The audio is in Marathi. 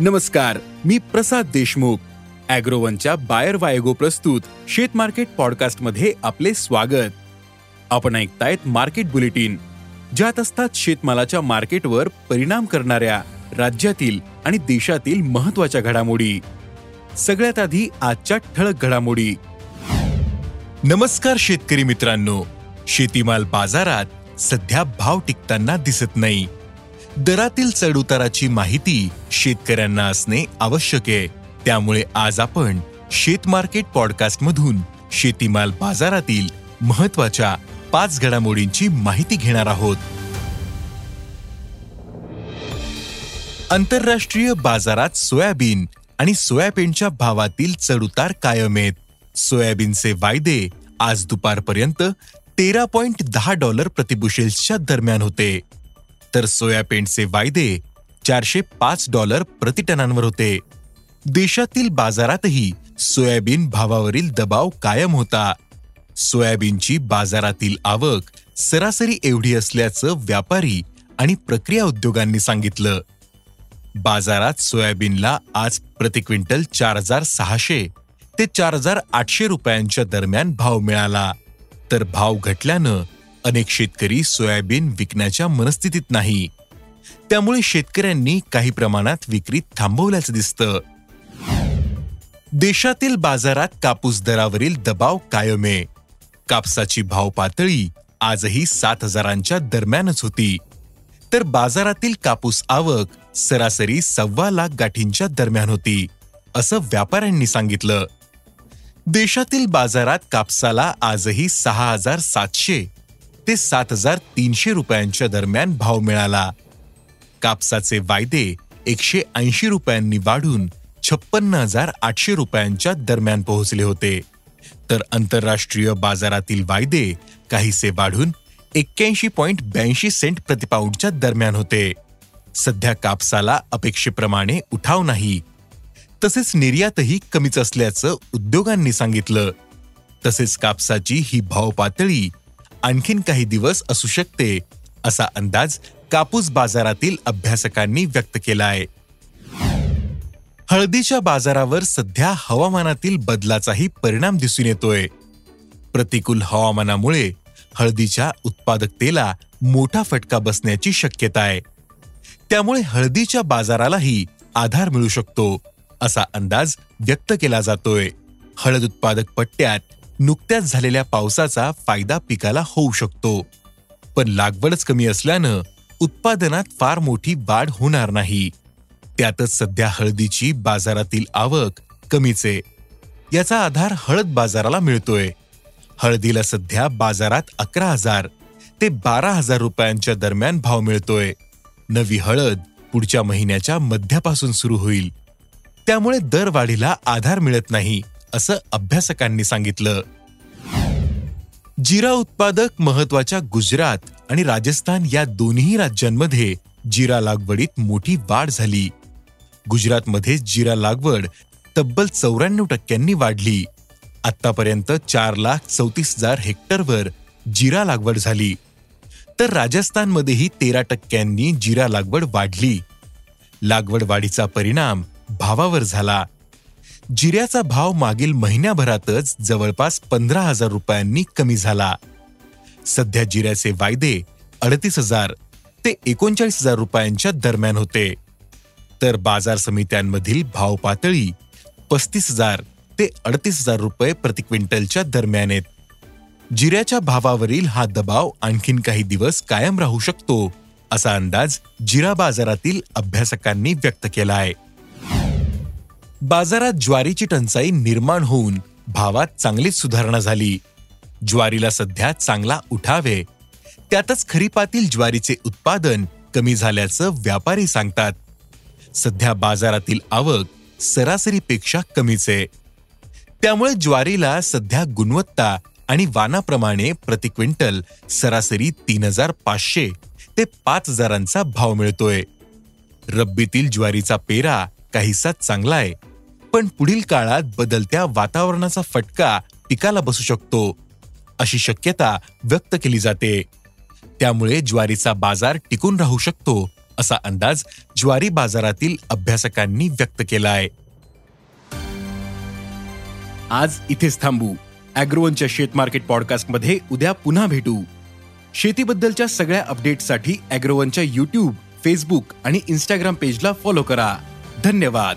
नमस्कार मी प्रसाद देशमुख. अॅग्रोवनच्या बायर वायगो प्रस्तुत शेत मार्केट पॉडकास्टमध्ये आपले स्वागत. आपण ऐकतायत मार्केट बुलेटिन ज्यात असतात शेतमालाच्या मार्केटवर परिणाम करणाऱ्या राज्यातील आणि देशातील महत्त्वाच्या घडामोडी. सगळ्यात आधी आजच्या ठळक घडामोडी. नमस्कार शेतकरी मित्रांनो शेतीमाल बाजारात सध्या भाव टिकताना दिसत नाही. दरातील चढउताराची माहिती शेतकऱ्यांना असणे आवश्यक आहे. त्यामुळे आज आपण शेत मार्केट पॉडकास्ट मधून शेतीमाल बाजारातील महत्त्वाच्या पाच घडामोडींची माहिती घेणार आहोत. आंतरराष्ट्रीय बाजारात सोयाबीन आणि सोयाबीनच्या भावातील चढउतार कायम आहेत. सोयाबीनचे वायदे आज दुपारपर्यंत तेरा पॉइंट दहा डॉलर प्रतिबुशेल्सच्या दरम्यान होते. तर सोयाबीनचे वायदे चारशे पाच डॉलर प्रतिटनांवर होते. देशातील बाजारातही सोयाबीन भावावरील दबाव कायम होता. सोयाबीनची बाजारातील आवक सरासरी एवढी असल्याचं व्यापारी आणि प्रक्रिया उद्योगांनी सांगितलं. बाजारात सोयाबीनला आज प्रति क्विंटल चार हजार सहाशे ते चार हजार आठशे रुपयांच्या दरम्यान भाव मिळाला. तर भाव घटल्यानं अनेक शेतकरी सोयाबीन विकण्याच्या मनस्थितीत नाही. त्यामुळे शेतकऱ्यांनी काही प्रमाणात विक्री थांबवल्याचं दिसतं. देशातील बाजारात कापूस दरावरील दबाव कायम आहे. कापसाची भाव पातळी आजही सात हजारांच्या दरम्यानच होती. तर बाजारातील कापूस आवक सरासरी सव्वा लाख गाठींच्या दरम्यान होती असं व्यापाऱ्यांनी सांगितलं. देशातील बाजारात कापसाला आजही सहा हजार सातशे ते सात हजार तीनशे रुपयांच्या दरम्यान भाव मिळाला. कापसाचे वायदे एकशे ऐंशी रुपयांनी वाढून छप्पन्न हजार आठशे रुपयांच्या दरम्यान पोहोचले होते. तर आंतरराष्ट्रीय बाजारातील वायदे काहीसे वाढून एक्क्याऐंशी पॉइंट ब्याऐंशी सेंट प्रतिपाऊंडच्या दरम्यान होते. सध्या कापसाला अपेक्षेप्रमाणे उठाव नाही. तसेच निर्यातही कमीच असल्याचं उद्योगांनी सांगितलं. तसेच कापसाची ही भाव पातळी आणखीन काही दिवस असू शकते असा अंदाज कापूस बाजारातील अभ्यासकांनी व्यक्त केला आहे हळदीच्या बाजारावर सध्या हवामानातील बदलाचाही परिणाम दिसून येतोय. प्रतिकूल हवामानामुळे हळदीच्या उत्पादकतेला मोठा फटका बसण्याची शक्यता आहे. त्यामुळे हळदीच्या बाजारालाही आधार मिळू शकतो असा अंदाज व्यक्त केला जातोय. हळद उत्पादक पट्ट्यात नुकत्याच झालेल्या पावसाचा फायदा पिकाला होऊ शकतो. पण लागवडच कमी असल्यानं उत्पादनात फार मोठी वाढ होणार नाही. त्यातच सध्या हळदीची बाजारातील आवक कमीच आहे. याचा आधार हळद बाजाराला मिळतोय. हळदीला सध्या बाजारात अकरा हजार ते बारा हजार रुपयांच्या दरम्यान भाव मिळतोय. नवी हळद पुढच्या महिन्याच्या मध्यापासून सुरू होईल. त्यामुळे दरवाढीला आधार मिळत नाही. असं अभ्यासकांनी सांगितलं. जिरा उत्पादक महत्त्वाच्या गुजरात आणि राजस्थान या दोन्ही राज्यांमध्ये जिरा लागवडीत मोठी वाढ झाली. गुजरातमध्ये जिरा लागवड तब्बल चौऱ्याण्णव टक्क्यांनी वाढली. आतापर्यंत चार लाख चौतीस हजार हेक्टरवर जिरा लागवड झाली. तर राजस्थानमध्येही तेरा टक्क्यांनी जिरा लागवड वाढली. लागवड वाढीचा परिणाम भावावर झाला. जिऱ्याचा भाव मागील महिन्याभरातच जवळपास पंधरा हजार रुपयांनी कमी झाला. सध्या जिऱ्याचे वायदे अडतीस हजार ते एकोणचाळीस हजार रुपयांच्या दरम्यान होते. तर बाजार समित्यांमधील भाव पातळी पस्तीस हजार ते अडतीस हजार रुपये प्रति क्विंटलच्या दरम्यान आहेत. जिऱ्याच्या भावावरील हा दबाव आणखीन काही दिवस कायम राहू शकतो असा अंदाज जिरा बाजारातील अभ्यासकांनी व्यक्त केला आहे. बाजारात ज्वारीची टंचाई निर्माण होऊन भावात चांगलीच सुधारणा झाली. ज्वारीला सध्या चांगला उठावे. त्यातच खरीपातील ज्वारीचे उत्पादन कमी झाल्याचं व्यापारी सांगतात. सध्या बाजारातील आवक सरासरीपेक्षा कमीच. आहे त्यामुळे ज्वारीला सध्या गुणवत्ता आणि वानाप्रमाणे प्रति क्विंटल सरासरी तीन हजार पाचशे ते पाच हजारांचा भाव मिळतोय. रब्बीतील ज्वारीचा पेरा काहीसा चांगला आहे पण पुढील काळात बदलत्या वातावरणाचा फटका पिकाला बसू शकतो अशी शक्यता व्यक्त केली जाते. त्यामुळे ज्वारीचा बाजार टिकून राहू शकतो असा अंदाज ज्वारी बाजारातील अभ्यासकांनी व्यक्त केलाय. आज इथेच थांबू. अॅग्रोवनच्या शेत मार्केट पॉडकास्टमध्ये उद्या पुन्हा भेटू. शेतीबद्दलच्या सगळ्या अपडेटसाठी अॅग्रोवनच्या युट्यूब फेसबुक आणि इन्स्टाग्राम पेजला फॉलो करा. धन्यवाद.